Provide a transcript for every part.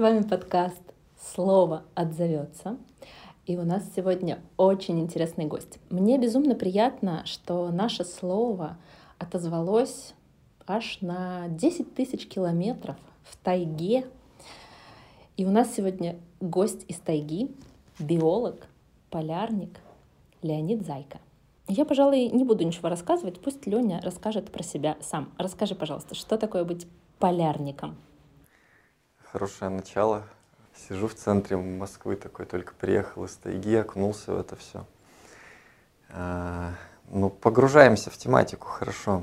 вами подкаст «Слово отзовется». И у нас сегодня очень интересный гость. Мне безумно приятно, что наше слово отозвалось аж на 10 тысяч километров в тайге. И у нас сегодня гость из тайги, биолог, полярник Леонид Зайка. Я, пожалуй, не буду ничего рассказывать, пусть Леня расскажет про себя сам. Расскажи, пожалуйста, что такое быть полярником? Хорошее начало. Сижу в центре Москвы такой, только приехал из тайги, окунулся в это все. Ну, погружаемся в тематику, хорошо.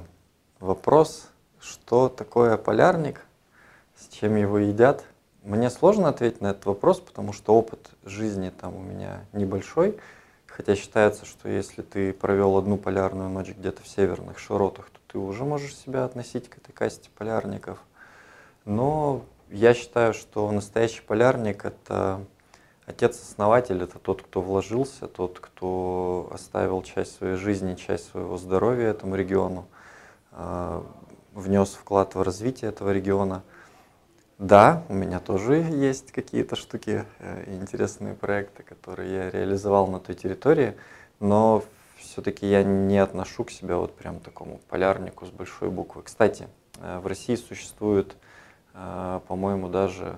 Вопрос, что такое полярник, с чем его едят? Мне сложно ответить на этот вопрос, потому что опыт жизни там у меня небольшой. Хотя считается, что если ты провел одну полярную ночь где-то в северных широтах, то ты уже можешь себя относить к этой касте полярников. Но я считаю, что настоящий полярник — это отец-основатель, это тот, кто вложился, тот, кто оставил часть своей жизни, часть своего здоровья этому региону, а, внес вклад в развитие этого региона — да, у меня тоже есть какие-то штуки, э, интересные проекты, которые я реализовал на той территории, но все-таки я не отношу к себе вот прям такому полярнику с большой буквы. Кстати, э, в России существует, по-моему, даже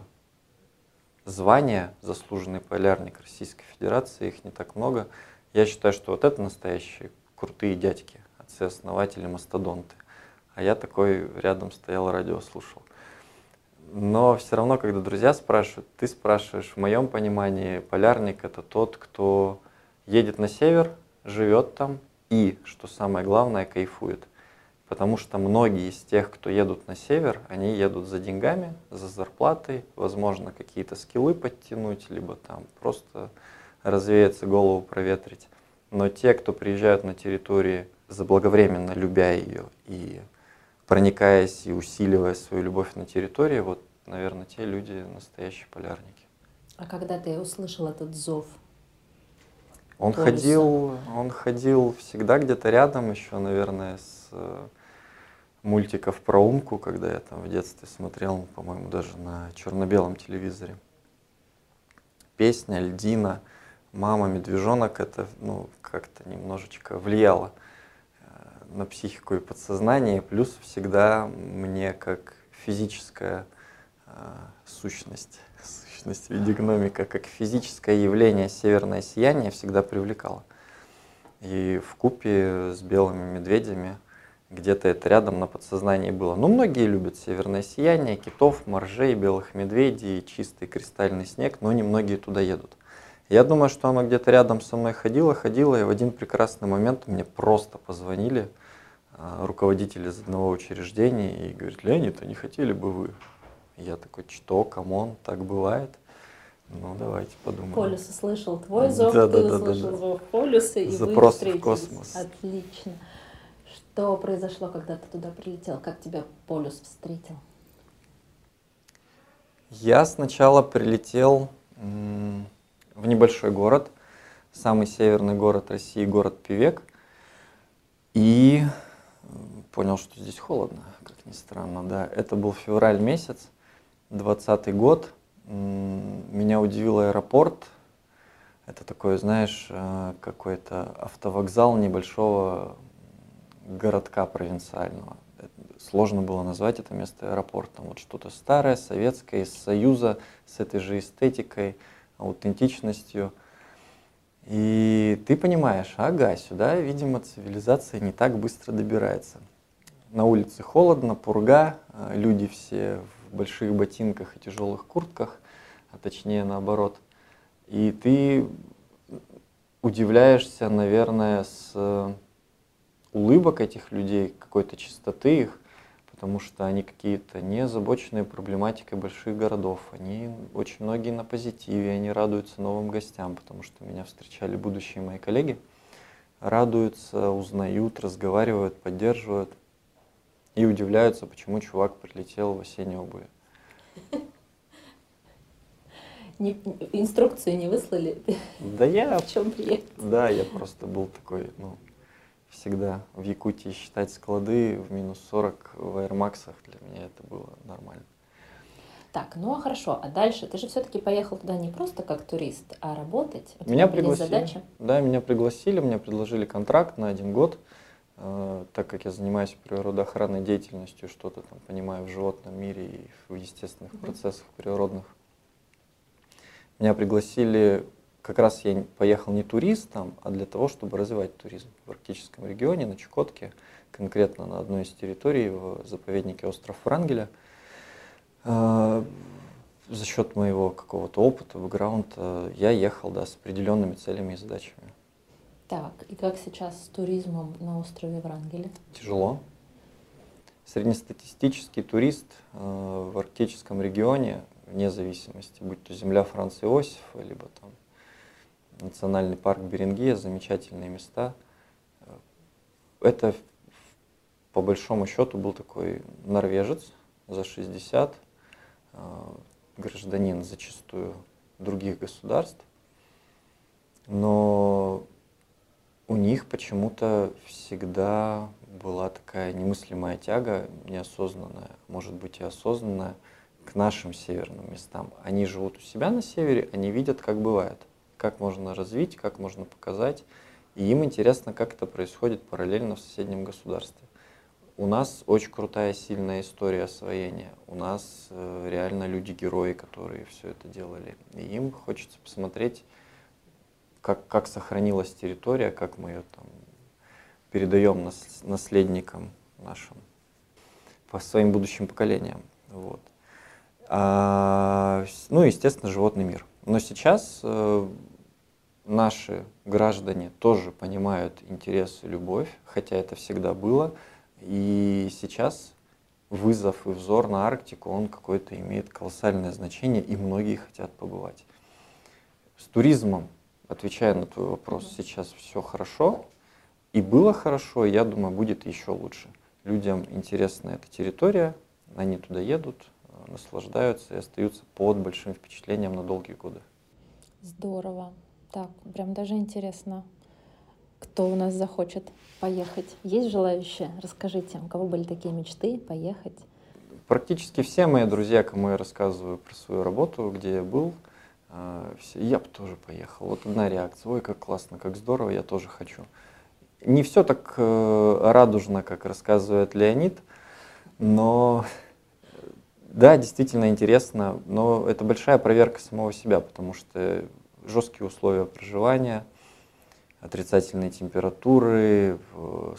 звание заслуженный полярник Российской Федерации, их не так много. Я считаю, что вот это настоящие крутые дядьки, отцы-основатели, мастодонты. А я такой рядом стоял, радио слушал. Но все равно, когда друзья спрашивают, ты спрашиваешь, в моем понимании, полярник это тот, кто едет на север, живет там и, что самое главное, кайфует. Потому что многие из тех, кто едут на север, они едут за деньгами, за зарплатой, возможно, какие-то скиллы подтянуть, либо там просто развеяться, голову проветрить. Но те, кто приезжают на территории, заблаговременно любя ее и проникаясь и усиливая свою любовь на территории, вот, наверное, те люди настоящие полярники. А когда ты услышал этот зов? Он полюса? ходил, он ходил всегда где-то рядом, еще, наверное, с э, мультиков про Умку, когда я там в детстве смотрел, по-моему, даже на черно-белом телевизоре. Песня «Льдина», «Мама, медвежонок» это ну, как-то немножечко влияло на психику и подсознание, плюс всегда мне как физическая э, сущность, сущность в виде гномика, как физическое явление северное сияние всегда привлекало. И в купе с белыми медведями где-то это рядом на подсознании было. Ну, многие любят северное сияние, китов, моржей, белых медведей, чистый кристальный снег, но не многие туда едут. Я думаю, что оно где-то рядом со мной ходило, ходило, и в один прекрасный момент мне просто позвонили а, руководитель из одного учреждения и говорит, Леонид, а не хотели бы вы? Я такой, что, come on, так бывает? Ну, давайте подумаем. Полюс услышал твой зов, да, ты да, услышал да, да. зов полюса, и Запрос вы в встретились. космос. Отлично. Что произошло, когда ты туда прилетел? Как тебя полюс встретил? Я сначала прилетел в небольшой город, самый северный город России, город Певек. И понял, что здесь холодно, как ни странно, да. Это был февраль месяц, двадцатый год. Меня удивил аэропорт. Это такой, знаешь, э, какой-то автовокзал небольшого городка провинциального. Сложно было назвать это место аэропортом. Вот что-то старое, советское, из Союза, с этой же эстетикой, аутентичностью. И ты понимаешь, ага, сюда, видимо, цивилизация не так быстро добирается на улице холодно, пурга, а люди все в больших ботинках и тяжелых куртках, а точнее наоборот. И ты удивляешься, наверное, с улыбок этих людей, какой-то чистоты их, потому что они какие-то не озабоченные проблематикой больших городов. Они очень многие на позитиве, они радуются новым гостям, потому что меня встречали будущие мои коллеги, радуются, узнают, разговаривают, поддерживают и удивляются, почему чувак прилетел в осенней обуви. Не, инструкции не выслали? Да я... В чем приехать? Да, я просто был такой, ну, всегда в Якутии считать склады в минус 40 в Max для меня это было нормально. Так, ну а хорошо, а дальше ты же все-таки поехал туда не просто как турист, а работать. У меня пригласили. Задачи? Да, меня пригласили, мне предложили контракт на один год, э, так как я занимаюсь природоохранной деятельностью, что-то там понимаю в животном мире и в естественных mm-hmm. процессах природных. Меня пригласили, как раз я поехал не туристом, а для того, чтобы развивать туризм в арктическом регионе, на Чукотке, конкретно на одной из территорий в заповеднике остров Франгеля – а, за счет моего какого-то опыта, бэкграунда, я ехал да, с определенными целями и задачами. Так, и как сейчас с туризмом на острове Врангеля? Тяжело. Среднестатистический турист э, в арктическом регионе, вне зависимости, будь то земля Франца Иосифа, либо там национальный парк Берингия, замечательные места, это по большому счету был такой норвежец за 60, Э, гражданин зачастую других государств, но у них почему-то всегда была такая немыслимая тяга, неосознанная, может быть и осознанная, к нашим северным местам. Они живут у себя на севере, они видят, как бывает, как можно развить, как можно показать, и им интересно, как это происходит параллельно в соседнем государстве. У нас очень крутая, сильная история освоения. У нас э, реально люди-герои, которые все это делали. И им хочется посмотреть, как, как сохранилась территория, как мы ее там передаем нас, наследникам нашим, по своим будущим поколениям. Вот. А, ну, естественно, животный мир. Но сейчас э, наши граждане тоже понимают интерес и любовь, хотя это всегда было. И сейчас вызов и взор на Арктику, он какой-то имеет колоссальное значение, и многие хотят побывать. С туризмом, отвечая на твой вопрос, сейчас все хорошо, и было хорошо, и я думаю, будет еще лучше. Людям интересна эта территория, они туда едут, наслаждаются и остаются под большим впечатлением на долгие годы. Здорово. Так, прям даже интересно кто у нас захочет поехать? Есть желающие? Расскажите, у кого были такие мечты поехать? Практически все мои друзья, кому я рассказываю про свою работу, где я был, а, все, я бы тоже поехал. Вот одна реакция, ой, как классно, как здорово, я тоже хочу. Не все так э, радужно, как рассказывает Леонид, но да, действительно интересно, но это большая проверка самого себя, потому что жесткие условия проживания – отрицательные температуры,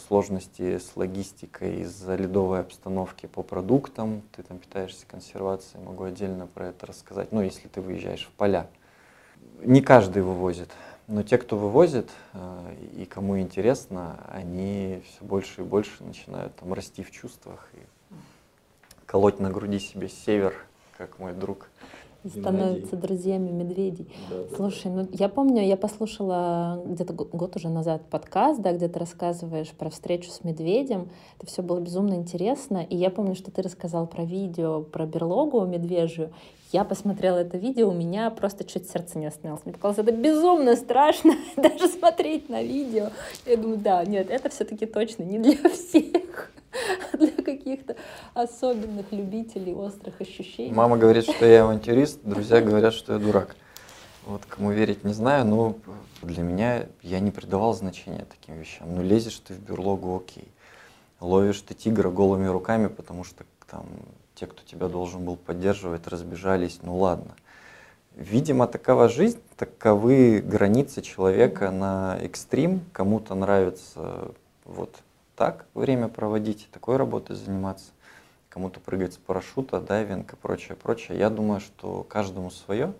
сложности с логистикой из-за ледовой обстановки по продуктам. Ты там питаешься консервацией, могу отдельно про это рассказать. Ну, если ты выезжаешь в поля. Не каждый вывозит, но те, кто вывозит э, и кому интересно, они все больше и больше начинают там расти в чувствах и колоть на груди себе север, как мой друг становятся друзьями медведей. Да, Слушай, ну я помню, я послушала где-то год уже назад подкаст, да, где ты рассказываешь про встречу с медведем. Это все было безумно интересно. И я помню, что ты рассказал про видео, про берлогу медвежью. Я посмотрела это видео, у меня просто чуть сердце не остановилось. Мне показалось, это безумно страшно даже смотреть на видео. Я думаю, да, нет, это все-таки точно не для всех. для каких-то особенных любителей острых ощущений. Мама говорит, что я авантюрист, друзья говорят, что я дурак. Вот кому верить не знаю, но для меня я не придавал значения таким вещам. Ну лезешь ты в берлогу, окей. Ловишь ты тигра голыми руками, потому что там те, кто тебя должен был поддерживать, разбежались, ну ладно. Видимо, такова жизнь, таковы границы человека на экстрим. Кому-то нравится вот так время проводить, такой работой заниматься, кому-то прыгать с парашюта, дайвинг и прочее, прочее. Я думаю, что каждому свое.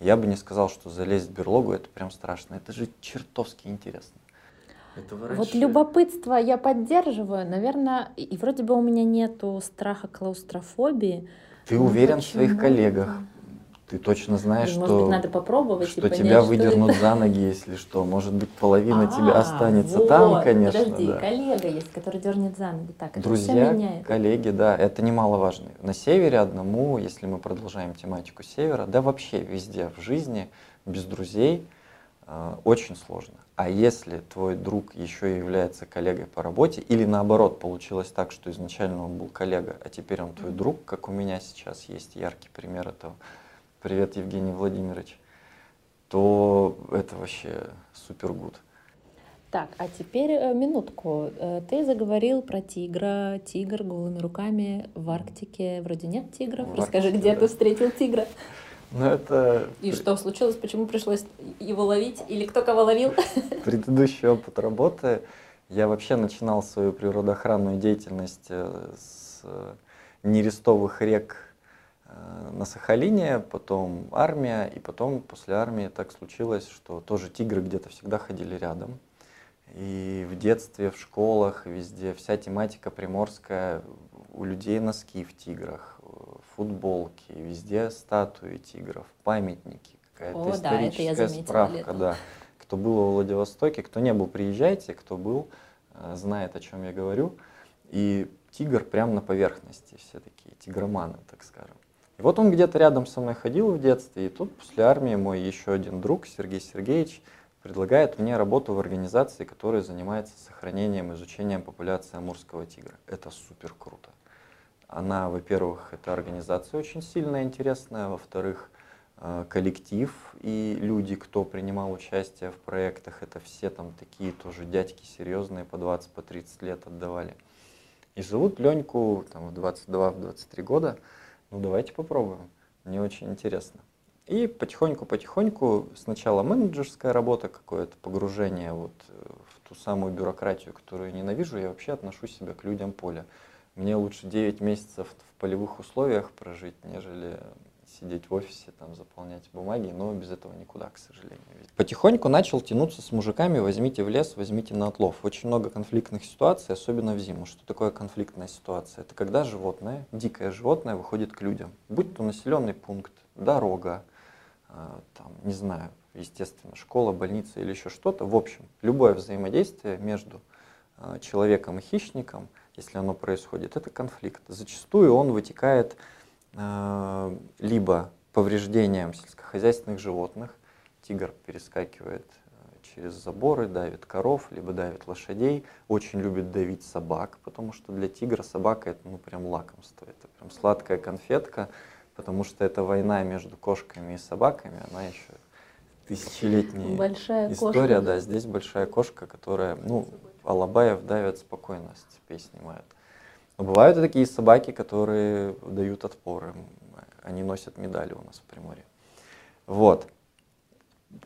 Я бы не сказал, что залезть в берлогу это прям страшно. Это же чертовски интересно. Это вот любопытство я поддерживаю. Наверное, и вроде бы у меня нету страха клаустрофобии. Ты уверен в своих коллегах? Ты точно знаешь, Может что, быть, надо попробовать что понять, тебя выдернут за ноги, если что. Может быть, половина тебя а, останется там, конечно. Подожди, коллега есть, который дернет за ноги. Так, Друзья, коллеги, да, это немаловажно. На севере одному, если мы продолжаем тематику севера, да вообще везде в жизни без друзей э, очень сложно. А если твой друг еще и является коллегой по работе, или наоборот, получилось так, что изначально он был коллега, а теперь он твой друг, как у меня сейчас есть яркий пример этого. Привет, Евгений Владимирович. То это вообще супер гуд. Так, а теперь э, минутку. Э, ты заговорил про тигра. Тигр голыми руками в Арктике. Вроде нет тигров. В Расскажи, Арктике, где да. ты встретил тигра? Ну, это... И что случилось? Почему пришлось его ловить? Или кто кого ловил? Предыдущий опыт работы. Я вообще начинал свою природоохранную деятельность э, с нерестовых рек на Сахалине, потом армия, и потом после армии так случилось, что тоже тигры где-то всегда ходили рядом. И в детстве, в школах, везде вся тематика приморская, у людей носки в тиграх, футболки, везде статуи тигров, памятники, какая-то историческая да, справка, летом. да. Кто был во Владивостоке, кто не был, приезжайте, кто был, э, знает, о чем я говорю. И тигр прямо на поверхности, все такие тигроманы, так скажем. И вот он где-то рядом со мной ходил в детстве, и тут после армии мой еще один друг, Сергей Сергеевич, предлагает мне работу в организации, которая занимается сохранением изучением популяции амурского тигра. Это супер круто. Она, во-первых, эта организация очень сильная, интересная, во-вторых, э, коллектив и люди, кто принимал участие в проектах, это все там такие тоже дядьки серьезные, по 20, по 30 лет отдавали. И зовут Леньку там, в 22-23 года. Ну давайте попробуем. Мне очень интересно. И потихоньку-потихоньку сначала менеджерская работа, какое-то погружение вот э, в ту самую бюрократию, которую ненавижу, я вообще отношу себя к людям поля. Мне лучше 9 месяцев в полевых условиях прожить, нежели сидеть в офисе, там, заполнять бумаги, но без этого никуда, к сожалению. Потихоньку начал тянуться с мужиками, возьмите в лес, возьмите на отлов. Очень много конфликтных ситуаций, особенно в зиму. Что такое конфликтная ситуация? Это когда животное, дикое животное выходит к людям. Будь то населенный пункт, дорога, а, там, не знаю, естественно, школа, больница или еще что-то. В общем, любое взаимодействие между а, человеком и хищником, если оно происходит, это конфликт. Зачастую он вытекает либо повреждением сельскохозяйственных животных, тигр перескакивает через заборы, давит коров, либо давит лошадей, очень любит давить собак, потому что для тигра собака это ну прям лакомство, это прям сладкая конфетка, потому что это война между кошками и собаками, она еще тысячелетняя большая история, кошка. да, здесь большая кошка, которая, ну, Алабаев давят спокойно, с цепей снимают. Но бывают и такие собаки, которые дают отпоры, они носят медали у нас в Приморье. Вот.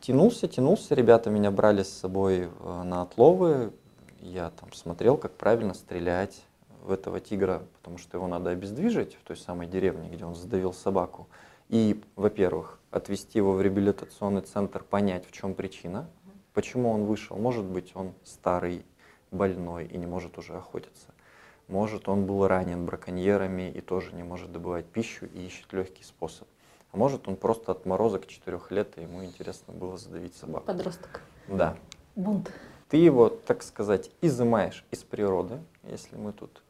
Тянулся, тянулся, ребята меня брали с собой э, на отловы, я там смотрел, как правильно стрелять, в этого тигра, потому что его надо обездвижить в той самой деревне, где он задавил собаку. И, во-первых, отвезти его в реабилитационный центр, понять, в чем причина, почему он вышел. Может быть, он старый, больной и не может уже охотиться. Может, он был ранен браконьерами и тоже не может добывать пищу и ищет легкий способ. А может, он просто отморозок четырех лет, и ему интересно было задавить собаку. Подросток. Да. Бунт. Ты его, так сказать, изымаешь из природы, если мы тут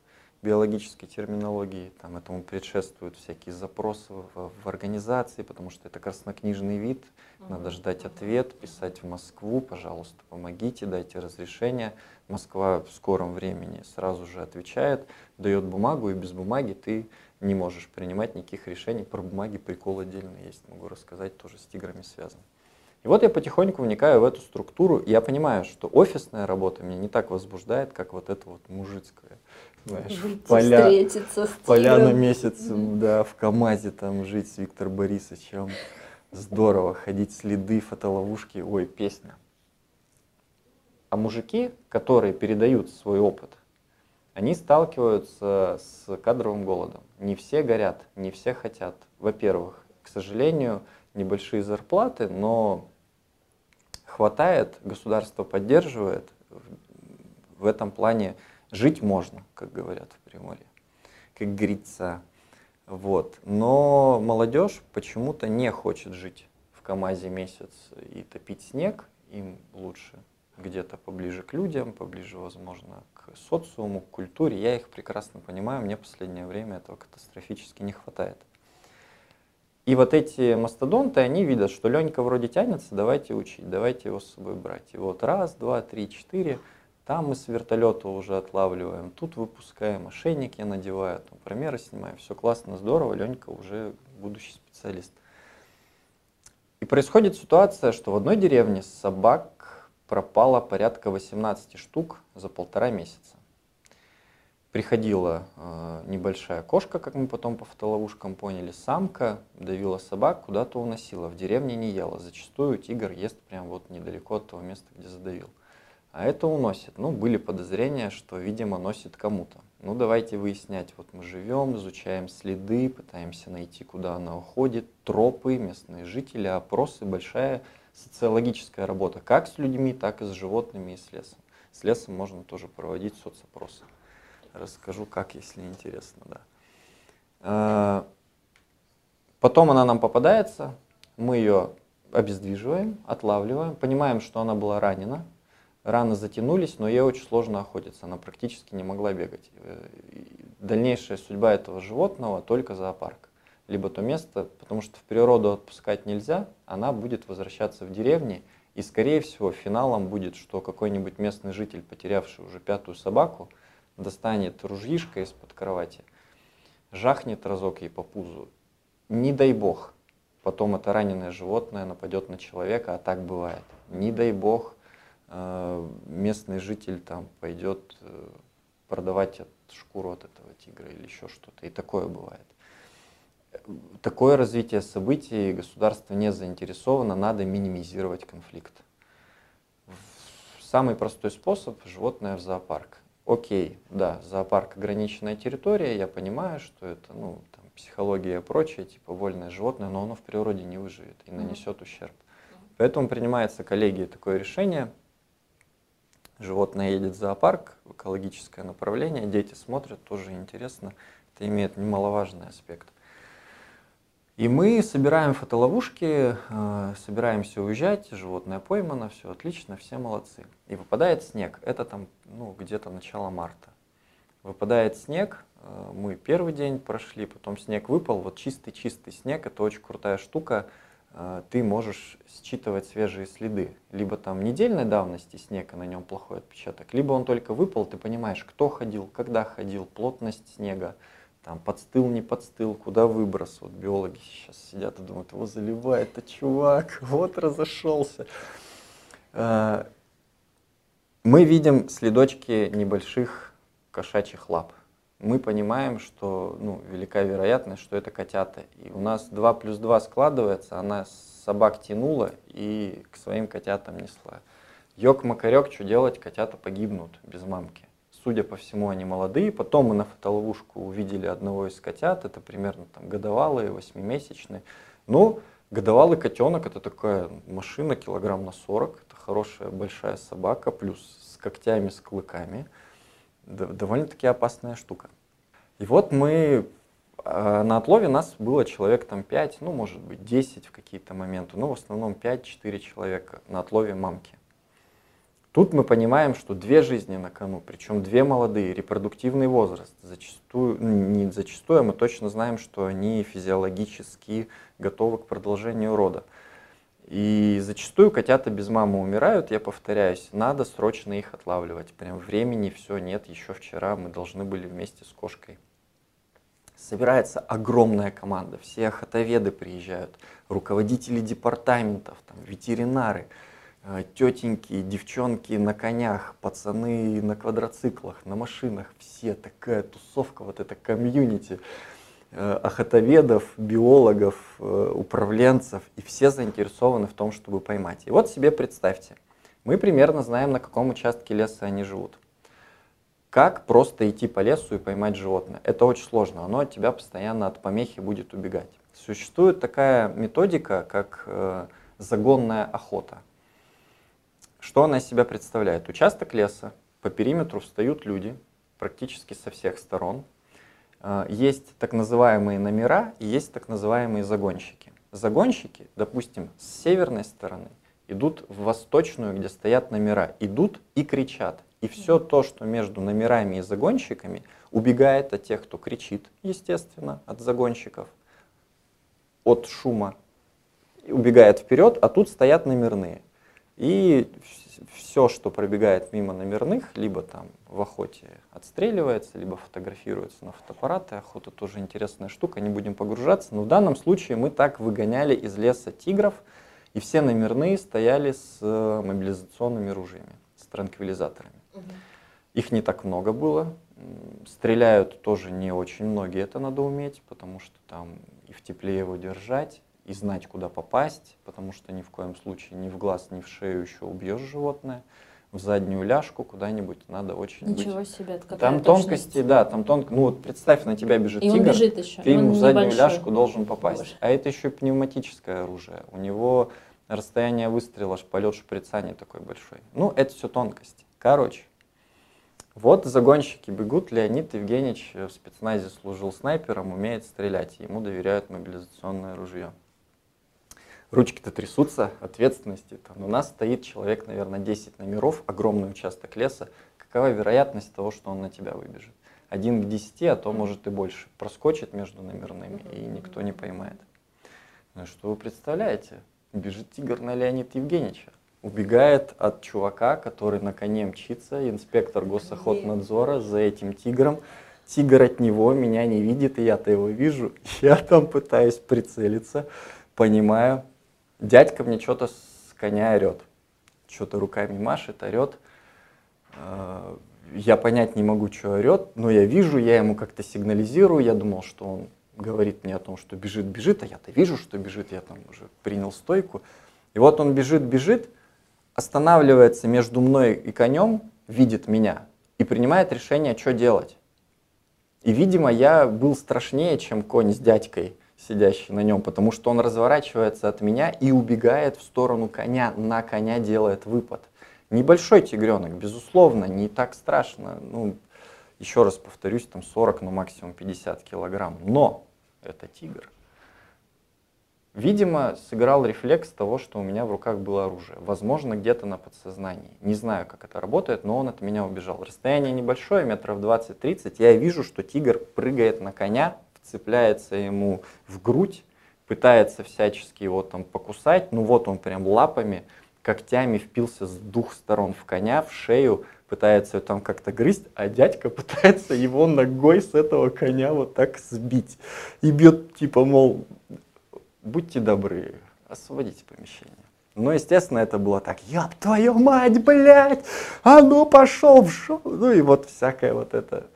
биологической терминологии, там этому предшествуют всякие запросы в, в организации, потому что это краснокнижный вид, надо ждать ответ, писать в Москву, пожалуйста, помогите, дайте разрешение. Москва в скором времени сразу же отвечает, дает бумагу, и без бумаги ты не можешь принимать никаких решений. Про бумаги прикол отдельно есть, могу рассказать, тоже с тиграми связан. И вот я потихоньку вникаю в эту структуру, и я понимаю, что офисная работа меня не так возбуждает, как вот эта вот мужицкая знаешь, поля, встретиться с поля на месяц, mm-hmm. да, в КАМАЗе там жить с Виктором Борисовичем. Здорово, ходить следы, фотоловушки, ой, песня. А мужики, которые передают свой опыт, они сталкиваются с кадровым голодом. Не все горят, не все хотят. Во-первых, к сожалению, небольшие зарплаты, но хватает, государство поддерживает. В этом плане Жить можно, как говорят в Приморье, как говорится. Вот. Но молодежь почему-то не хочет жить в КАМАЗе месяц и топить снег. Им лучше где-то поближе к людям, поближе, возможно, к социуму, к культуре. Я их прекрасно понимаю, мне в последнее время этого катастрофически не хватает. И вот эти мастодонты, они видят, что Ленька вроде тянется, давайте учить, давайте его с собой брать. И вот раз, два, три, четыре, там мы с вертолета уже отлавливаем, тут выпускаем, ошейник я надеваю, там промеры снимаю, все классно, здорово, Ленька уже будущий специалист. И происходит ситуация, что в одной деревне собак пропало порядка 18 штук за полтора месяца. Приходила э, небольшая кошка, как мы потом по фотоловушкам поняли, самка, давила собак, куда-то уносила, в деревне не ела. Зачастую тигр ест прямо вот недалеко от того места, где задавил. А это уносит. Ну, были подозрения, что, видимо, носит кому-то. Ну, давайте выяснять. Вот мы живем, изучаем следы, пытаемся найти, куда она уходит, тропы, местные жители, опросы, большая социологическая работа, как с людьми, так и с животными и с лесом. С лесом можно тоже проводить соцопросы. Расскажу, как, если интересно, да. А, потом она нам попадается, мы ее обездвиживаем, отлавливаем, понимаем, что она была ранена, раны затянулись, но ей очень сложно охотиться, она практически не могла бегать. Э, дальнейшая судьба этого животного только зоопарк. Либо то место, потому что в природу отпускать нельзя, она будет возвращаться в деревни, и скорее всего финалом будет, что какой-нибудь местный житель, потерявший уже пятую собаку, достанет ружьишко из-под кровати, жахнет разок ей по пузу. Не дай бог, потом это раненое животное нападет на человека, а так бывает. Не дай бог, местный житель там пойдет э, продавать шкуру от этого тигра или еще что-то. И такое бывает. Такое развитие событий государство не заинтересовано, надо минимизировать конфликт. Самый простой способ – животное в зоопарк. Окей, да, зоопарк ограниченная территория, я понимаю, что это ну, там, психология и прочее, типа вольное животное, но оно в природе не выживет и нанесет ущерб. Поэтому принимается коллегией такое решение – животное едет в зоопарк, экологическое направление, дети смотрят, тоже интересно, это имеет немаловажный аспект. И мы собираем фотоловушки, э, собираемся уезжать, животное поймано, все отлично, все молодцы. И выпадает снег, это там ну, где-то начало марта. Выпадает снег, э, мы первый день прошли, потом снег выпал, вот чистый-чистый снег, это очень крутая штука, ты можешь считывать свежие следы. Либо там недельной давности снег, а на нем плохой отпечаток, либо он только выпал, ты понимаешь, кто ходил, когда ходил, плотность снега, там подстыл, не подстыл, куда выброс. Вот биологи сейчас сидят и думают, его заливает, это чувак, вот разошелся. А, мы видим следочки небольших кошачьих лап мы понимаем, что ну, велика вероятность, что это котята. И у нас 2 плюс 2 складывается, она собак тянула и к своим котятам несла. Йок-макарек, что делать, котята погибнут без мамки. Судя по всему, они молодые. Потом мы на фотоловушку увидели одного из котят, это примерно там годовалые, восьмимесячные. Ну, годовалый котенок, это такая машина килограмм на 40, это хорошая большая собака, плюс с когтями, с клыками довольно-таки опасная штука. И вот мы э, на отлове нас было человек там 5, ну, может быть, 10 в какие-то моменты, но в основном 5-4 человека на отлове мамки. Тут мы понимаем, что две жизни на кону, причем две молодые, репродуктивный возраст. Зачастую, ну, не зачастую, а мы точно знаем, что они физиологически готовы к продолжению рода. И зачастую котята без мамы умирают, я повторяюсь, надо срочно их отлавливать. Прям времени все нет, еще вчера мы должны были вместе с кошкой. Собирается огромная команда, все охотоведы приезжают, руководители департаментов, там, ветеринары, э, тетеньки, девчонки на конях, пацаны на квадроциклах, на машинах, все такая тусовка, вот это комьюнити. Э, охотоведов, биологов, э, управленцев, и все заинтересованы в том, чтобы поймать. И вот себе представьте, мы примерно знаем, на каком участке леса они живут. Как просто идти по лесу и поймать животное? Это очень сложно, оно от тебя постоянно от помехи будет убегать. Существует такая методика, как э, загонная охота. Что она из себя представляет? Участок леса, по периметру встают люди, практически со всех сторон, есть так называемые номера и есть так называемые загонщики. Загонщики, допустим, с северной стороны идут в восточную, где стоят номера, идут и кричат. И все то, что между номерами и загонщиками, убегает от тех, кто кричит, естественно, от загонщиков, от шума, убегает вперед, а тут стоят номерные. И все, что пробегает мимо номерных, либо там в охоте отстреливается, либо фотографируется на фотоаппараты. Охота тоже интересная штука, не будем погружаться. Но в данном случае мы так выгоняли из леса тигров, и все номерные стояли с э, мобилизационными ружьями, с транквилизаторами. Угу. Их не так много было. Стреляют тоже не очень многие, это надо уметь, потому что там и в тепле его держать, и знать, куда попасть, потому что ни в коем случае ни в глаз, ни в шею еще убьешь животное. В заднюю ляжку куда-нибудь надо очень Ничего быть. себе, Там тонкости, да, там тонко. Ну вот представь, на тебя бежит и тигр, он бежит еще. ты ему в заднюю небольшой. ляжку должен попасть. Боже. А это еще пневматическое оружие. У него расстояние выстрела, полет шприца не такой большой. Ну, это все тонкости. Короче, вот загонщики бегут, Леонид Евгеньевич в спецназе служил снайпером, умеет стрелять, ему доверяют мобилизационное ружье. Ручки-то трясутся, ответственности. Там у нас стоит человек, наверное, 10 номеров, огромный участок леса. Какова вероятность того, что он на тебя выбежит? Один к 10, а то может и больше. Проскочит между номерными, и никто не поймает. Ну что вы представляете? Бежит тигр на Леонида Евгеньевича. Убегает от чувака, который на коне мчится, инспектор госохотнадзора за этим тигром. Тигр от него меня не видит, и я-то его вижу. Я там пытаюсь прицелиться, понимаю. Дядька мне что-то с коня орет. Что-то руками машет, орет. Э, Я понять не могу, что орет, но я вижу, я ему как-то сигнализирую. Я думал, что он говорит мне о том, что бежит, бежит, а я-то вижу, что бежит, я там уже принял стойку. И вот он бежит, бежит, останавливается между мной и конем, видит меня и принимает решение, что делать. И, видимо, я был страшнее, чем конь с дядькой, сидящий на нем, потому что он разворачивается от меня и убегает в сторону коня, на коня делает выпад. Небольшой тигренок, безусловно, не так страшно. Ну, еще раз повторюсь, там 40, ну максимум 50 килограмм. Но это тигр. Видимо, сыграл рефлекс того, что у меня в руках было оружие. Возможно, где-то на подсознании. Не знаю, как это работает, но он от меня убежал. Расстояние небольшое, метров 20-30. Я вижу, что тигр прыгает на коня, вцепляется ему в грудь, пытается всячески его там покусать. Ну вот он прям лапами, когтями впился с двух сторон в коня, в шею, пытается там как-то грызть, а дядька пытается его ногой с этого коня вот так сбить. И бьет, типа, мол, будьте добры, освободите помещение. Ну, естественно, это было так, ёб твою мать, блядь, а ну пошел в шоу. Ну и вот всякое вот это.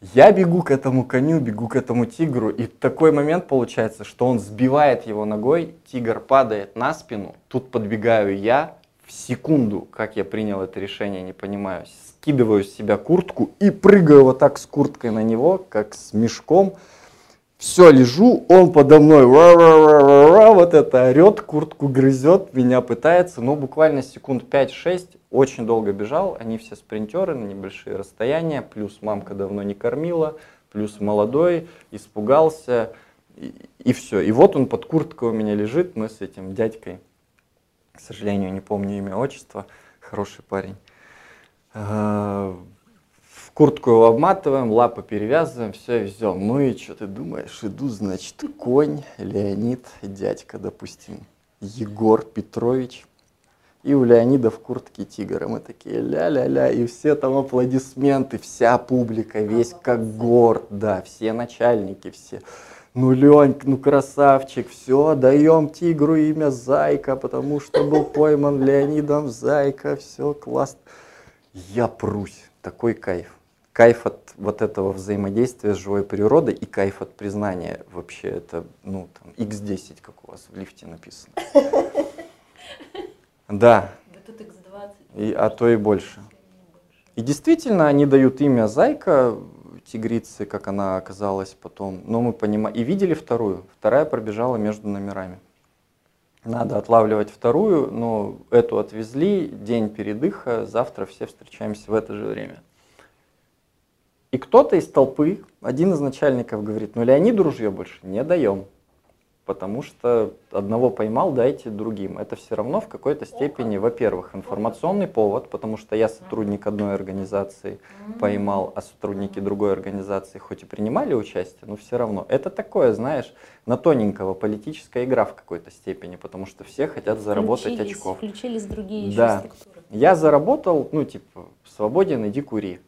Я бегу к этому коню, бегу к этому тигру, и такой момент получается, что он сбивает его ногой, тигр падает на спину, тут подбегаю я, в секунду, как я принял это решение, не понимаю, скидываю с себя куртку и прыгаю вот так с курткой на него, как с мешком, все, лежу, он подо мной, ра-ра-ра-ра-ра, вот это орет, куртку грызет, меня пытается, ну, буквально секунд 5-6, очень долго бежал, они все спринтеры на небольшие расстояния, плюс мамка давно не кормила, плюс молодой, испугался, и, и все. И вот он под курткой у меня лежит, мы с этим дядькой, к сожалению, не помню имя, отчество, хороший парень, а, куртку его обматываем, лапы перевязываем, все, везем. Ну и что ты думаешь? Иду, значит, конь, Леонид, дядька, допустим, Егор Петрович. И у Леонида в куртке тигр. И мы такие ля-ля-ля, и все там аплодисменты, вся публика, весь как горд, да, все начальники, все. Ну, Лень, ну красавчик, все, даем тигру имя Зайка, потому что был пойман Леонидом Зайка, все классно. Я прусь, такой кайф. Кайф от вот этого взаимодействия с живой природой и кайф от признания. Вообще это, ну, там, x10, как у вас в лифте написано. Да, Да тут X20. и, а то и больше. И действительно, они дают имя Зайка, тигрицы, как она оказалась потом. Но мы понимаем, и видели вторую. Вторая пробежала между номерами. Надо отлавливать вторую, но эту отвезли, день передыха, завтра все встречаемся в это же время. И кто-то из толпы, один из начальников говорит, ну Леониду ружье больше не даем. потому что одного поймал, дайте другим. Это все равно в какой-то степени, во-первых, информационный повод, потому что я сотрудник одной организации поймал, а сотрудники другой организации хоть и принимали участие, но все равно. Это такое, знаешь, на тоненького политическая игра в какой-то степени, потому что все хотят заработать Включились- очков. Включились другие Да. структуры. Я заработал, ну, типа, свободен, иди кури,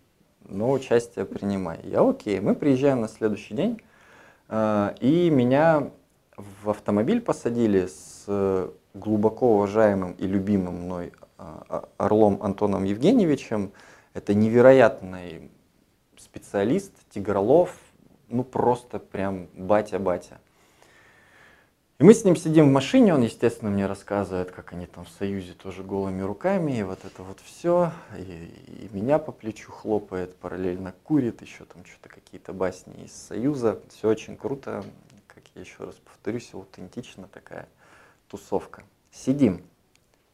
но участие принимай. Я окей, мы приезжаем на следующий день, э, и меня в автомобиль посадили с э, глубоко уважаемым и любимым мной э, О- Орлом Антоном Евгеньевичем. Это невероятный специалист, тигролов, ну, просто прям батя-батя. И мы с ним сидим в машине, он, естественно, мне рассказывает, как они там в Союзе тоже голыми руками, и вот это вот все. И, и меня по плечу хлопает, параллельно курит, еще там что-то какие-то басни из Союза. Все очень круто, как я еще раз повторюсь, аутентично такая тусовка. Сидим,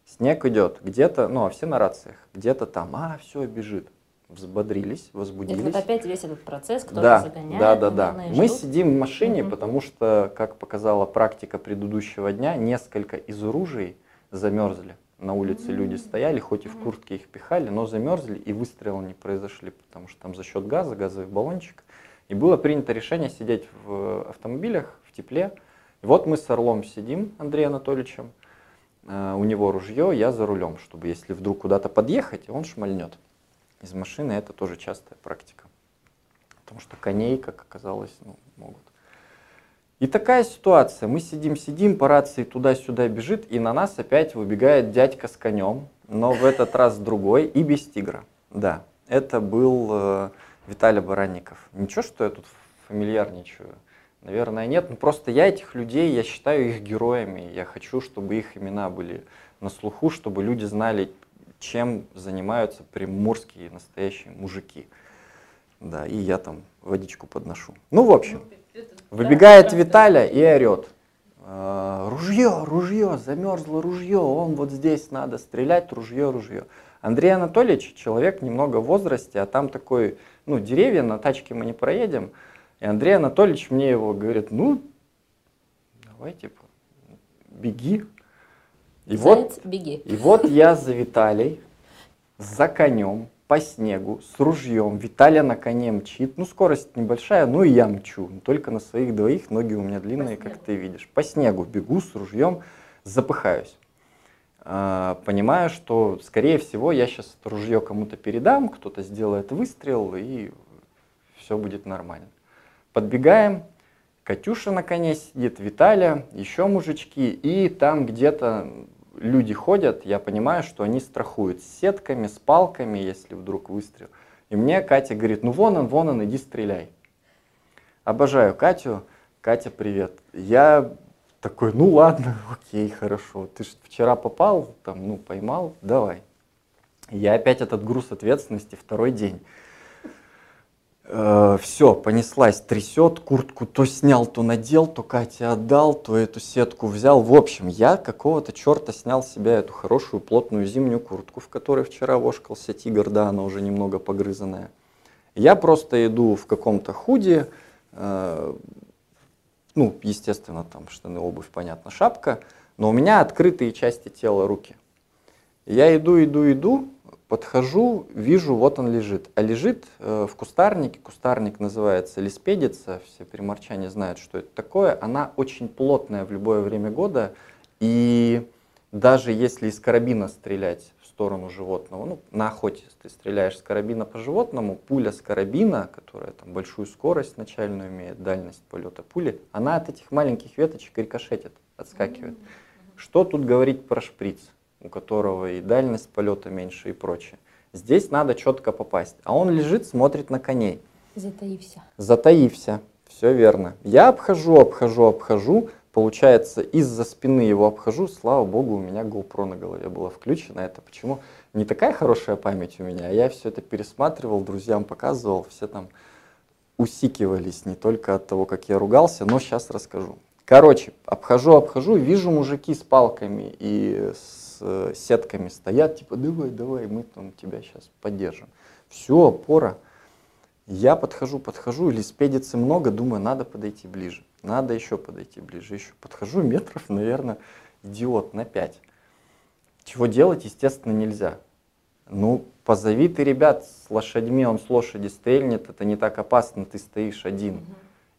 снег идет, где-то, ну, а все на рациях, где-то там, а, все, бежит. Взбодрились, Это возбудились. вот опять весь этот процесс, кто-то Да, загоняет, да, да, да. Мы ждут. сидим в машине, Мгм. потому что, как показала практика предыдущего дня, несколько из оружий замерзли. На улице люди стояли, хоть и в куртке их пихали, но замерзли и выстрелы не произошли, потому что там за счет газа, газовый баллончик. И было принято решение сидеть в автомобилях в тепле. И вот мы с Орлом сидим, Андреем Анатольевичем, э, у него ружье, я за рулем, чтобы если вдруг куда-то подъехать, он шмальнет. Из машины это тоже частая практика. Потому что коней, как оказалось, ну, могут. И такая ситуация. Мы сидим-сидим, по рации туда-сюда бежит, и на нас опять выбегает дядька с конем, но в этот раз другой и без тигра. Да, это был э, Виталий Баранников. Ничего, что я тут фамильярничаю? Наверное, нет. Ну, просто я этих людей, я считаю их героями. Я хочу, чтобы их имена были на слуху, чтобы люди знали, чем занимаются приморские настоящие мужики. Да, и я там водичку подношу. Ну, в общем, выбегает Виталя и орет. «Э, Ружье, ружье, замерзло ружье, он вот здесь надо стрелять, ружье, ружье. Андрей Анатольевич, человек немного в возрасте, а там такой, ну, деревья, на тачке мы не проедем. И Андрей Анатольевич мне его говорит, ну, давай, типа, беги. И вот беги. и вот я за Виталей, за конем, по снегу, с ружьем. Виталя на коне мчит. Ну, скорость небольшая, ну и я мчу. Только на своих двоих, ноги у меня длинные, как ты видишь. По снегу бегу с ружьем, запыхаюсь. А, Понимаю, что, скорее всего, я сейчас ружье кому-то передам, кто-то сделает выстрел, и все будет нормально. Подбегаем, Катюша на коне сидит, Виталя, еще мужички, и там где-то люди ходят, я понимаю, что они страхуют с сетками, с палками, если вдруг выстрел. И мне Катя говорит, ну вон он, вон он, иди стреляй. Обожаю Катю. Катя, привет. Я такой, ну ладно, окей, хорошо. Ты же вчера попал, там, ну, поймал, давай. Я опять этот груз ответственности второй день. Все, понеслась, трясет, куртку то снял, то надел, то Кате отдал, то эту сетку взял. В общем, я какого-то черта снял с себя эту хорошую плотную зимнюю куртку, в которой вчера вошкался тигр, да, она уже немного погрызанная. Я просто иду в каком-то худи, э, ну, естественно, там штаны, обувь, понятно, шапка, но у меня открытые части тела, руки. Я иду, иду, иду, подхожу, вижу, вот он лежит. А лежит э, в кустарнике, кустарник называется лиспедица, все приморчане знают, что это такое. Она очень плотная в любое время года, и даже если из карабина стрелять в сторону животного, ну, на охоте ты стреляешь с карабина по животному, пуля с карабина, которая там большую скорость начальную имеет, дальность полета пули, она от этих маленьких веточек рикошетит, отскакивает. Что тут говорить про шприц, у которого и дальность полета меньше и прочее. Здесь надо четко попасть. А он лежит, смотрит на коней. Затаився. Затаився. Все верно. Я обхожу, обхожу, обхожу. Получается, из-за спины его обхожу. Слава богу, у меня GoPro на голове было включено. Это почему? Не такая хорошая память у меня. а Я все это пересматривал, друзьям показывал. Все там усикивались не только от того, как я ругался, но сейчас расскажу. Короче, обхожу, обхожу, вижу мужики с палками и с э, сетками стоят, типа, давай, давай, мы там тебя сейчас поддержим. Все, опора. Я подхожу, подхожу, лиспедицы много, думаю, надо подойти ближе. Надо еще подойти ближе, еще. Подхожу метров, наверное, идиот, на 5. Чего делать, естественно, нельзя. Ну, позови ты ребят с лошадьми, он с лошади стрельнет, это не так опасно, ты стоишь один.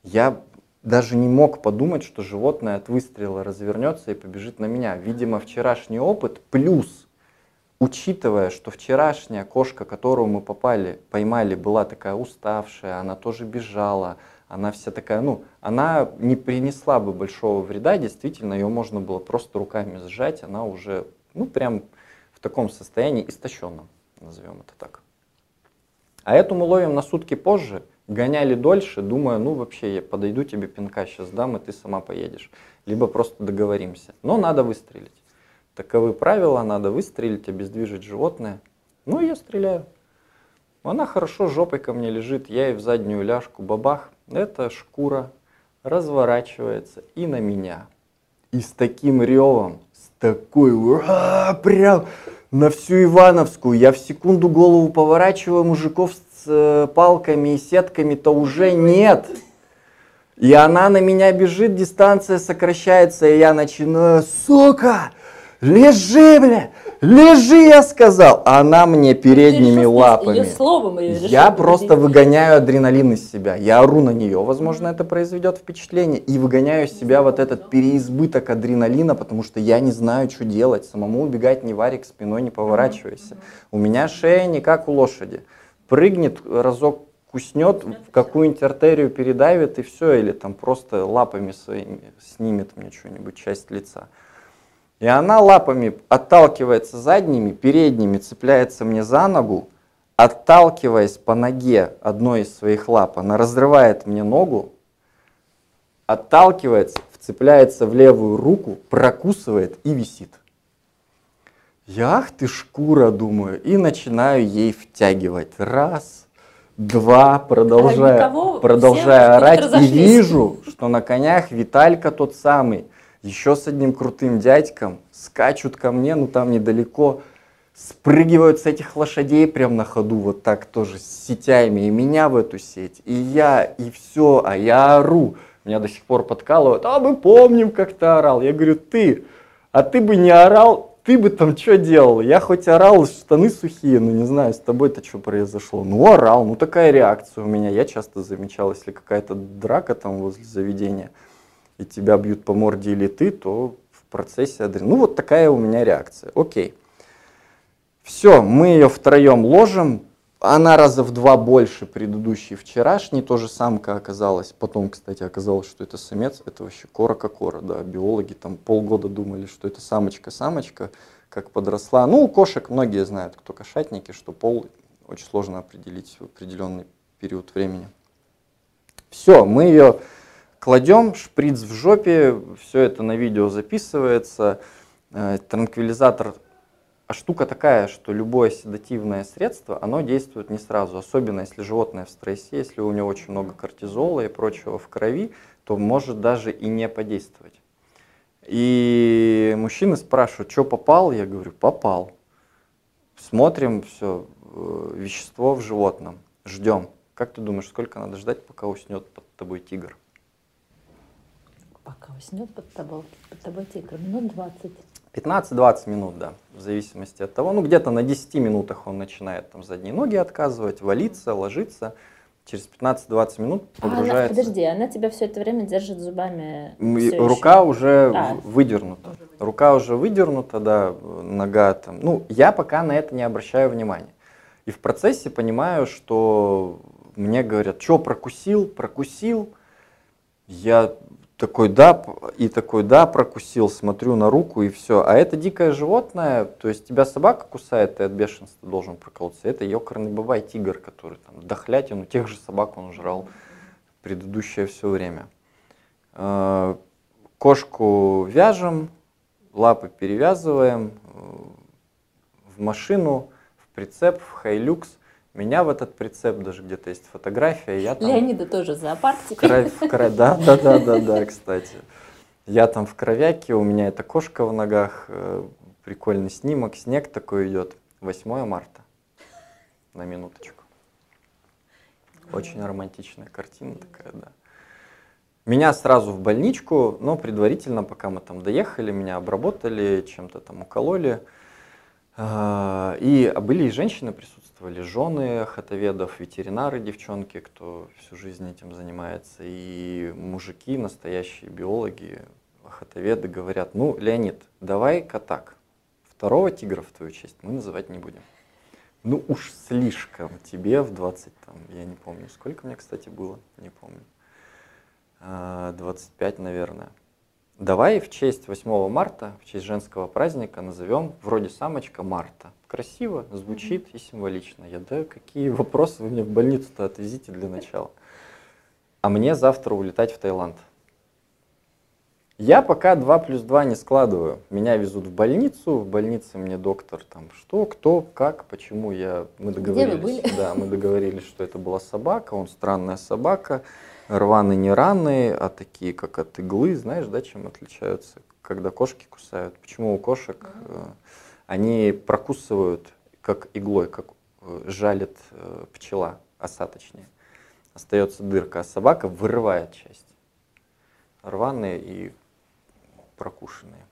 Я даже не мог подумать, что животное от выстрела развернется и побежит на меня. Видимо, вчерашний опыт плюс, учитывая, что вчерашняя кошка, которую мы попали, поймали, была такая уставшая, она тоже бежала, она вся такая, ну, она не принесла бы большого вреда, действительно, ее можно было просто руками сжать, она уже, ну, прям в таком состоянии истощенном, назовем это так. А эту мы ловим на сутки позже, гоняли дольше, думаю, ну вообще я подойду тебе пинка сейчас дам, и ты сама поедешь. Либо просто договоримся. Но надо выстрелить. Таковы правила, надо выстрелить, обездвижить животное. Ну, я стреляю. Она хорошо жопой ко мне лежит, я ей в заднюю ляжку бабах. Эта шкура разворачивается и на меня. И с таким ревом, с такой, ура, прям на всю Ивановскую. Я в секунду голову поворачиваю, мужиков с э, палками и сетками-то уже нет. И она на меня бежит, дистанция сокращается, и я начинаю, сука, лежи, бля, лежи, я сказал. А она мне передними лапами. Ее словом ее Я просто выгоняю адреналин из себя. Я ору на нее, возможно, это произведет впечатление. И выгоняю из себя вот этот переизбыток адреналина, потому что я не знаю, что делать. Самому убегать не варик, спиной не поворачивайся. У меня шея не как у лошади прыгнет, разок куснет, в какую-нибудь артерию передавит и все, или там просто лапами своими снимет мне что-нибудь, часть лица. И она лапами отталкивается задними, передними, цепляется мне за ногу, отталкиваясь по ноге одной из своих лап, она разрывает мне ногу, отталкивается, вцепляется в левую руку, прокусывает и висит. Я, ах ты шкура, думаю, и начинаю ей втягивать. Раз, два, продолжая, а никого, продолжая орать. И вижу, что на конях Виталька тот самый, еще с одним крутым дядьком, скачут ко мне, ну там недалеко, спрыгивают с этих лошадей прям на ходу, вот так тоже с сетями, и меня в эту сеть, и я, и все, а я ору. Меня до сих пор подкалывают, а мы помним, как ты орал. Я говорю, ты, а ты бы не орал, ты бы там что делал? Я хоть орал, штаны сухие, ну не знаю, с тобой-то что произошло. Ну орал, ну такая реакция у меня. Я часто замечал, если какая-то драка там возле заведения, и тебя бьют по морде или ты, то в процессе адреналина. Ну вот такая у меня реакция. Окей. Все, мы ее втроем ложим, она раза в два больше предыдущей вчерашней, тоже самка оказалась. Потом, кстати, оказалось, что это самец, это вообще кора-кокора, да. Биологи там полгода думали, что это самочка-самочка, как подросла. Ну, у кошек многие знают, кто кошатники, что пол очень сложно определить в определенный период времени. Все, мы ее кладем, шприц в жопе, все это на видео записывается. Э, транквилизатор а штука такая, что любое седативное средство, оно действует не сразу, особенно если животное в стрессе, если у него очень много кортизола и прочего в крови, то может даже и не подействовать. И мужчины спрашивают, что попал? Я говорю, попал. Смотрим все, э, вещество в животном, ждем. Как ты думаешь, сколько надо ждать, пока уснет под тобой тигр? Пока уснет под тобой, под тобой тигр, минут 20. 15-20 минут, да, в зависимости от того. Ну, где-то на 10 минутах он начинает там задние ноги отказывать, валиться, ложиться. Через 15-20 минут погружается. А она, подожди, она тебя все это время держит зубами? Рука еще? уже а. выдернута. Рука уже выдернута, да, нога там. Ну, я пока на это не обращаю внимания. И в процессе понимаю, что мне говорят, что прокусил, прокусил. Я такой да, и такой да, прокусил, смотрю на руку и все. А это дикое животное, то есть тебя собака кусает, ты от бешенства должен проколоться. Это ёкарный бабай, тигр, который там дохлятину, тех же собак он жрал предыдущее все время. Э, кошку вяжем, лапы перевязываем э, в машину, в прицеп, в хайлюкс – меня в этот прицеп даже где-то есть фотография. Я там Леонида тоже зоопарк теперь. Кровь, в кровь, да, да, да, да, да, кстати. Я там в кровяке, у меня эта кошка в ногах, э, прикольный снимок, снег такой идет. 8 марта, на минуточку. Очень романтичная картина такая, да. Меня сразу в больничку, но предварительно, пока мы там доехали, меня обработали, чем-то там укололи. И были и женщины присутствовали, жены хатоведов, ветеринары, девчонки, кто всю жизнь этим занимается, и мужики, настоящие биологи, хатоведы говорят, ну, Леонид, давай-ка так, второго тигра в твою честь мы называть не будем. Ну уж слишком тебе в 20, там, я не помню, сколько мне, кстати, было, не помню. 25, а, наверное. Давай в честь 8 марта, в честь женского праздника назовем вроде самочка Марта. Красиво, звучит и символично. Я, да, какие вопросы вы мне в больницу-то отвезите для начала. А мне завтра улетать в Таиланд. Я пока 2 плюс 2 не складываю. Меня везут в больницу, в больнице мне доктор там что, кто, как, почему я... Мы договорились, Где вы были? Да, мы договорились, что это была собака, он странная собака рваные не раны, а такие как от иглы. Знаешь, да, чем отличаются, когда кошки кусают? Почему у кошек э, они прокусывают как иглой, как э, жалит э, пчела, оса точнее. Остается дырка, а собака вырывает часть. Рваные и прокушенные.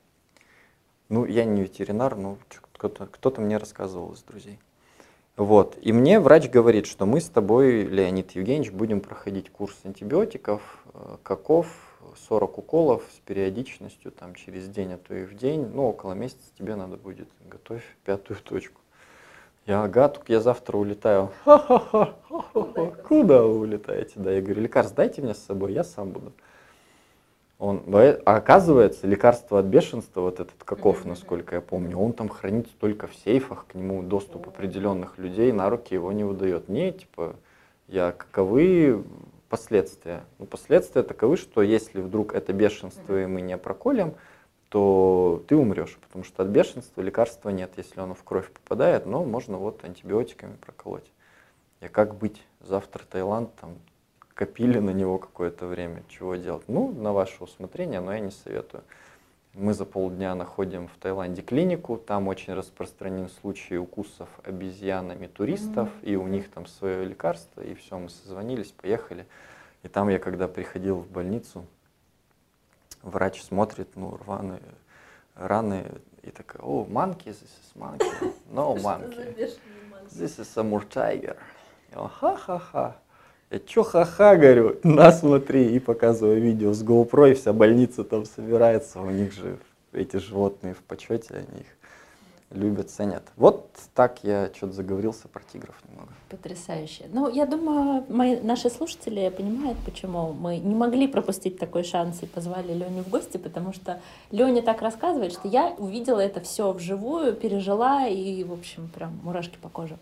Ну, я не ветеринар, но кто-то кто мне рассказывал из друзей. Вот. И мне врач говорит, что мы с тобой, Леонид Евгеньевич, будем проходить курс антибиотиков, э, каков, 40 уколов с периодичностью там, через день, а то и в день. Ну, около месяца тебе надо будет. Готовь пятую точку. Я, ага, только я завтра улетаю. Ха-ха-ха, куда вы улетаете? Да, я говорю, лекарств дайте мне с собой, я сам буду. Он, а оказывается, лекарство от бешенства, вот этот каков, насколько я помню, он там хранится только в сейфах, к нему доступ определенных людей на руки его не выдает. Не, типа, я каковы последствия? Ну, последствия таковы, что если вдруг это бешенство и мы не проколем, то ты умрешь, потому что от бешенства лекарства нет, если оно в кровь попадает, но можно вот антибиотиками проколоть. И как быть? Завтра Таиланд, там копили на него какое-то время. Чего делать? Ну, на ваше усмотрение, но я не советую. Мы за полдня находим в Таиланде клинику, там очень распространен случай укусов обезьянами туристов, mm-hmm. и у них там свое лекарство, и все, мы созвонились, поехали. И там я, когда приходил в больницу, врач смотрит, ну, рваные раны, и такая, о, monkey, this is monkey, no monkey, this is a more tiger. Ха-ха-ха. Я чё ха-ха, говорю, на смотри, и показываю видео с GoPro, и вся больница там собирается, у них же эти животные в почете, они их любят, ценят. Вот так я что-то заговорился про тигров немного. Потрясающе. Ну, я думаю, мои, наши слушатели понимают, почему мы не могли пропустить такой шанс и позвали Леню в гости, потому что Леня так рассказывает, что я увидела это все вживую, пережила, и, в общем, прям мурашки по коже.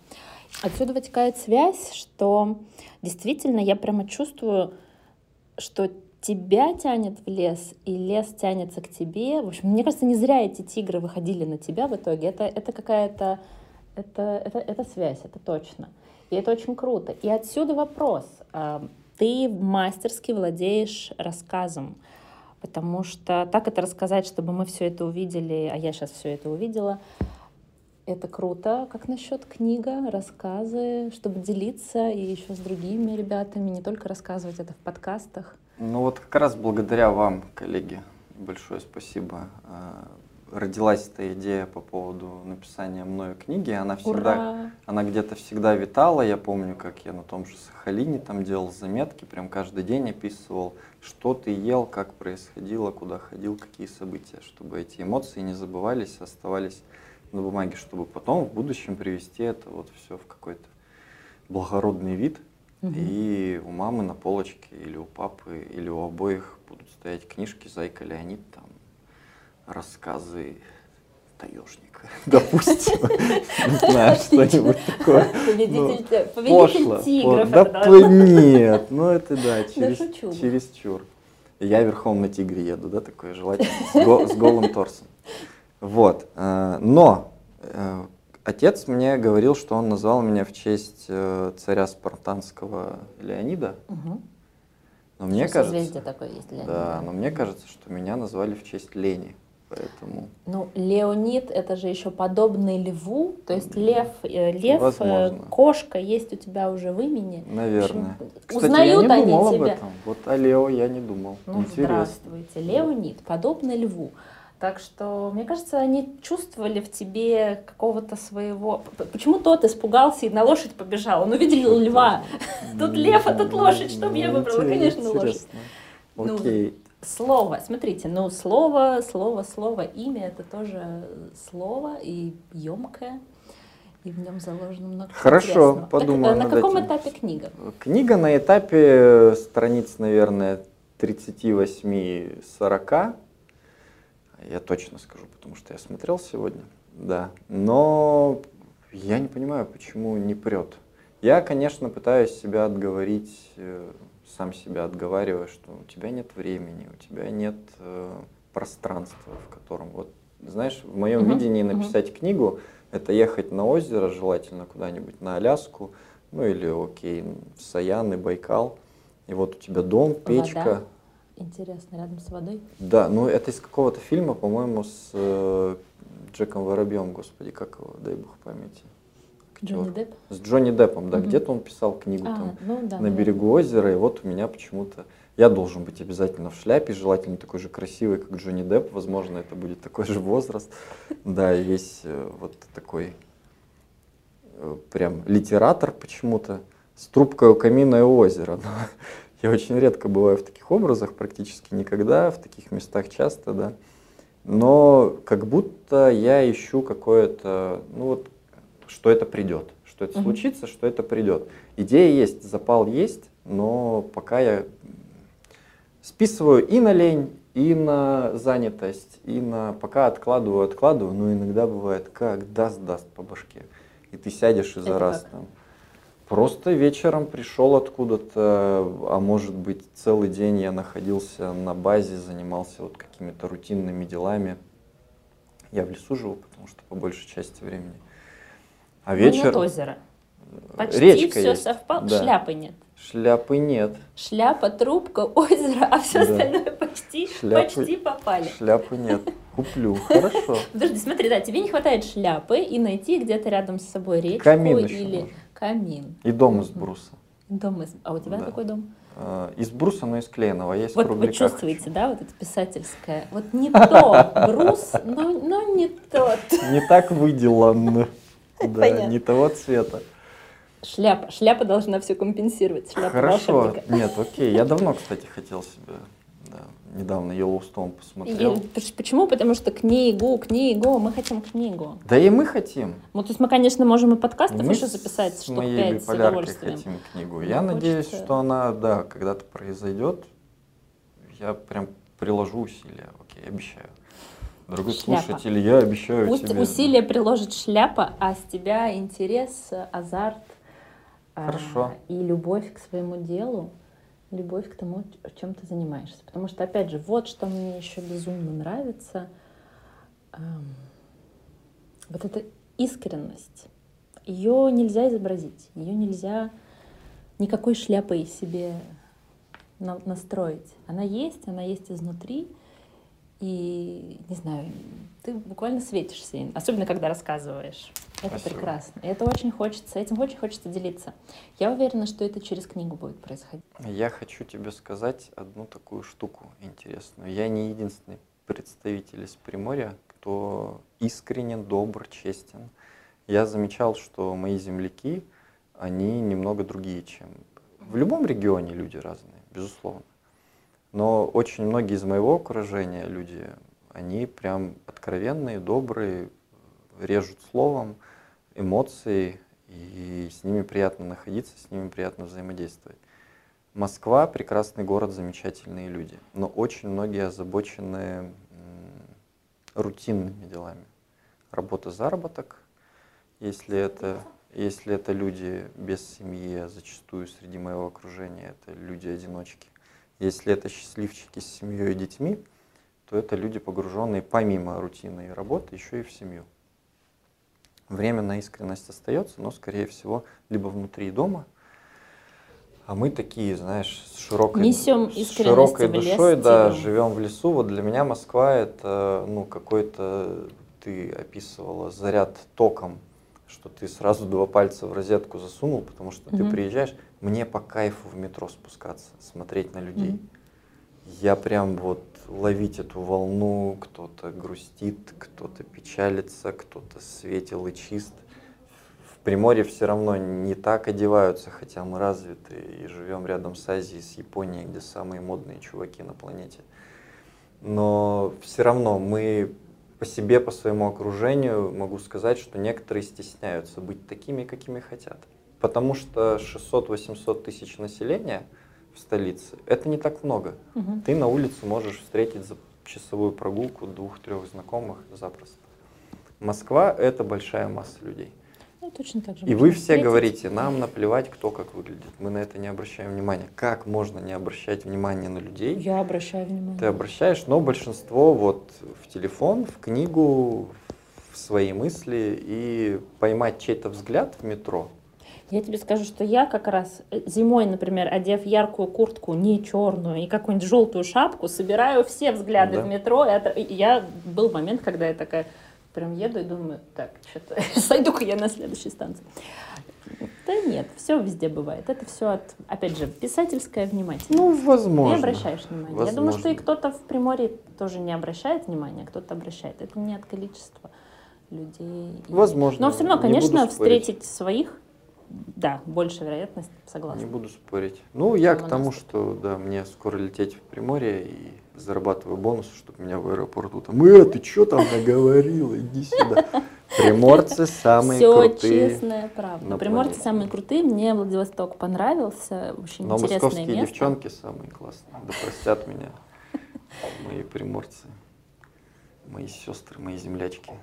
Отсюда вытекает связь, что действительно я прямо чувствую, что тебя тянет в лес, и лес тянется к тебе. В общем, мне кажется, не зря эти тигры выходили на тебя в итоге. Это, это какая-то это, это, это связь, это точно. И это очень круто. И отсюда вопрос. А, ты мастерски владеешь рассказом, потому что так это рассказать, чтобы мы все это увидели, а я сейчас все это увидела, это круто. Как насчет книга, рассказы, чтобы делиться и еще с другими ребятами, не только рассказывать это в подкастах? Ну вот как раз благодаря вам, коллеги, большое спасибо. А, родилась эта идея по поводу написания мною книги. Она всегда, Ура! она где-то всегда витала. Я помню, как я на том же Сахалине там делал заметки, прям каждый день описывал, что ты ел, как происходило, куда ходил, какие события, чтобы эти эмоции не забывались, оставались на бумаге, чтобы потом в будущем привести это вот все в какой-то благородный вид. Угу. И у мамы на полочке или у папы, или у обоих будут стоять книжки «Зайка Леонид», там, рассказы таежника, допустим. Не знаю, что-нибудь такое. Победитель тигров. Да нет, ну это да, через чур. Я верхом на тигре еду, да, такое желательно, с голым торсом. Вот. Э, но э, отец мне говорил, что он назвал меня в честь э, царя спартанского Леонида. Угу. Но мне кажется, такое есть Леонида. Да, но мне кажется, что меня назвали в честь Лени. поэтому... Ну, Леонид это же еще подобный льву, то есть лев, э, лев, э, Возможно. кошка есть у тебя уже в имени. Наверное. В общем, Кстати, узнают я не они думал об тебя. этом. Вот о Лео я не думал. Ну, Интересно. здравствуйте, Леонид, подобный льву. Так что, мне кажется, они чувствовали в тебе какого-то своего... Почему тот испугался и на лошадь побежал? Он увидел льва. Тут лев, а тут лошадь. Что б я Ну, выбрала? Конечно, лошадь. Ну. Слово, смотрите, ну слово, слово, слово, имя это тоже слово и емкое, и в нем заложено много Хорошо, подумаю Так, на каком этим. этапе книга? Книга на этапе страниц, наверное, 38-40. Я точно скажу, потому что я смотрел сегодня. Да. Но я не понимаю, почему не прет. Я, конечно, пытаюсь себя отговорить, э, сам себя отговариваю, что у тебя нет времени, у тебя нет э, пространства, в котором вот знаешь, в моем Мгм, видении написать книгу это ехать на озеро, желательно куда-нибудь на Аляску, ну или окей, в Саяны, Байкал. И вот у тебя дом, печка. Вода. Интересно, рядом с водой. Да, ну это из какого-то фильма, по-моему, с э, Джеком Воробьем, господи, как его, дай бог памяти. Актер. Джонни Депп? С Джонни Деппом, да, Мгм. где-то он писал книгу А, там ну да. на наверное. берегу озера, и вот у меня почему-то я должен быть обязательно в шляпе, желательно такой же красивый, как Джонни Депп, возможно, это будет такой же возраст, да, и весь э, вот такой э, прям литератор почему-то с трубкой у камина и озера. Но я очень редко бываю в таких образах, практически никогда, в таких местах часто, да. Но как будто я ищу какое-то, ну вот, что это придет, что это случится, что это придет. Идея есть, запал есть, но пока я списываю и на лень, и на занятость, и на пока откладываю, откладываю, но иногда бывает, как даст, даст по башке. И ты сядешь и за Это раз как? там. Просто вечером пришел откуда-то, а может быть целый день я находился на базе, занимался вот какими-то рутинными делами. Я в лесу живу, потому что по большей части времени. А Ну, вечер... нет озера. Почти Речка все совпало. да. Шляпы нет. Шляпы нет. Шляпа, трубка, озеро, а все Да. остальное почти, Шляпы- почти попали. Шляпы нет. Куплю. Хорошо. Подожди, смотри, да, тебе не хватает шляпы и найти где-то рядом с собой речку Камин или нужен. камин. И дом из бруса. Дом из... А у тебя Да. какой дом? Э, Из бруса, но из клееного. Есть Вот вы чувствуете, да, вот это писательское. Вот не то, брус, но, но не тот. Не так выделан. Да, не того цвета. Шляпа. Шляпа должна все компенсировать. Шляпа Хорошо. волшебника. Нет, окей. Я давно, кстати, хотел себе. да, недавно Йеллоустоун И- посмотрел. поч- Почему? Потому что книгу, книгу, мы хотим книгу. Да и мы хотим. Ну, то есть мы, конечно, можем и подкастов Мы еще с записать штук моей пять с биполяркой удовольствием. хотим книгу. Я надеюсь, хочется- что она, да, когда-то произойдет. Я прям приложу усилия. Окей, обещаю. Дорогой Шляпа. слушатель, я обещаю Пусть тебе. усилия приложит шляпа, а с тебя интерес, азарт Хорошо. и любовь к своему делу, любовь к тому, чем ты занимаешься. Потому что, опять же, вот что мне еще безумно нравится. Вот эта искренность. Ее нельзя изобразить, ее нельзя никакой шляпой себе на- настроить. Она есть, она есть изнутри. И, не знаю, ты буквально светишься, особенно когда рассказываешь. Это Спасибо. прекрасно. И это очень хочется, этим очень хочется делиться. Я уверена, что это через книгу будет происходить. Я хочу тебе сказать одну такую штуку интересную. Я не единственный представитель из Приморья, кто искренен, добр, честен. Я замечал, что мои земляки, они немного другие, чем... В любом регионе люди разные, безусловно. Но очень многие из моего окружения люди, они прям откровенные, добрые, режут словом, эмоции, и с ними приятно находиться, с ними приятно взаимодействовать. Москва прекрасный город, замечательные люди, но очень многие озабочены рутинными делами. Работа, заработок, если это, если это люди без семьи, а зачастую среди моего окружения это люди-одиночки. Если это счастливчики с семьей и детьми, то это люди, погруженные помимо рутины и работы еще и в семью. Время на искренность остается, но, скорее всего, либо внутри дома, А мы такие, знаешь, с широкой, Несем с широкой в лес душой, да, тиграм. живем в лесу. Вот для меня Москва это, ну, какой-то, ты описывала, заряд током, что ты сразу два пальца в розетку засунул, потому что ты Мгм. приезжаешь, мне по кайфу в метро спускаться, смотреть на людей. Мгм. Я прям вот ловить эту волну, кто-то грустит, кто-то печалится, кто-то светел и чист. В Приморье все равно не так одеваются, хотя мы развиты и живем рядом с Азией, с Японией, где самые модные чуваки на планете. Но все равно мы по себе, по своему окружению могу сказать, что некоторые стесняются быть такими, какими хотят. Потому что 600-800 тысяч населения в столице – это не так много. Мгм. Ты на улице можешь встретить за часовую прогулку двух-трех знакомых запросто. Москва – это большая масса людей. Ну, точно так же. И вы все встретить. говорите, нам наплевать, кто как выглядит. Мы на это не обращаем внимания. Как можно не обращать внимания на людей? Я обращаю внимание. Ты обращаешь, но большинство вот в телефон, в книгу, в свои мысли и поймать чей-то взгляд в метро. Я тебе скажу, что я как раз э, зимой, например, одев яркую куртку, не черную, и какую-нибудь желтую шапку, собираю все взгляды Да. в метро. и это- я был момент, когда я такая прям еду и думаю, так, что-то сойду-ка я на следующей станции. Да нет, все везде бывает. Это все от, опять же, писательское внимательность. Ну, возможно. Ты обращаешь внимание. Я думаю, что и Возможно. кто-то в Приморье тоже не обращает внимания, а кто-то обращает. Это не от количества людей. Возможно. Но все равно, Не конечно, встретить своих, да, больше вероятность, согласна. Не буду спорить. Ну, я Там к тому, что да, мне скоро лететь в Приморье и зарабатываю бонусы, чтобы меня в аэропорту там, э, ты что там наговорила, иди сюда. Приморцы самые Все крутые. честная правда. Приморцы самые крутые. Мне Владивосток понравился. Очень Но интересное московские место. девчонки самые классные. Да простят меня мои приморцы, мои сестры, мои землячки.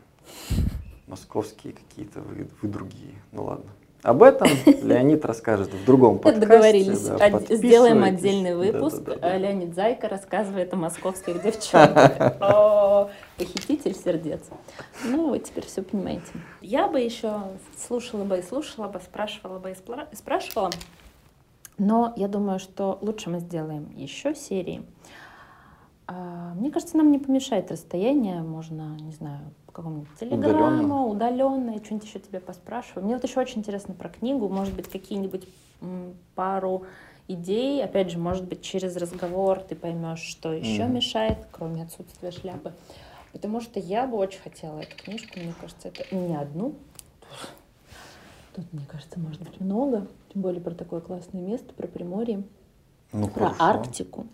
Московские какие-то, вы, вы другие. Ну ладно. Об этом Леонид расскажет в другом подкасте. Договорились. да, Од- Сделаем отдельный выпуск. Да-да-да-да. А Леонид Зайка рассказывает о московских девчонках. О, похититель сердец. Ну, вы теперь все понимаете. Я бы еще слушала бы и слушала бы, спрашивала бы и спрашивала. Но я думаю, что лучше мы сделаем еще серии. А, Мне кажется, нам не помешает расстояние. Можно, не знаю, по какому-нибудь телеграмму, удаленно, что-нибудь еще тебе поспрашиваю. Мне вот еще очень интересно про книгу. Может быть, какие-нибудь пару идей. Опять же, может быть, через разговор ты поймешь, что еще Мгм. мешает, кроме отсутствия шляпы. Потому что я бы очень хотела эту книжку. Мне кажется, это не одну. Тут, мне кажется, может быть много. Тем более про такое классное место, про Приморье Ну, про хорошо. Арктику.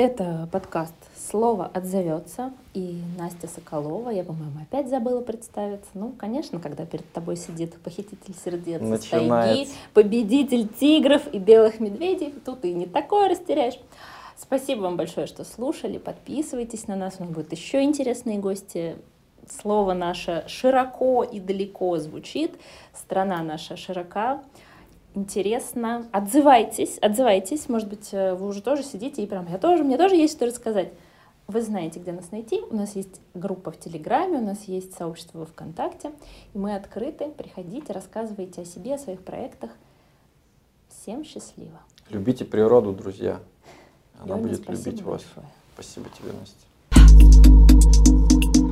Это подкаст «Слово отзовется» и Настя Соколова. Я, по-моему, опять забыла представиться. Ну, конечно, когда перед тобой сидит похититель сердец из тайги, Начинается. победитель тигров и белых медведей, тут и не такое растеряешь. Спасибо вам большое, что слушали. Подписывайтесь на нас, у нас будут еще интересные гости. Слово наше широко и далеко звучит. Страна наша широка интересно. Отзывайтесь, отзывайтесь. Может быть, э, вы уже тоже сидите и прям, я тоже, мне тоже есть что рассказать. Вы знаете, где нас найти. У нас есть группа в Телеграме, у нас есть сообщество во ВКонтакте. И мы открыты. Приходите, рассказывайте о себе, о своих проектах. Всем счастливо. Любите природу, друзья. Она Леня, будет любить вас. большое. Спасибо тебе, Настя.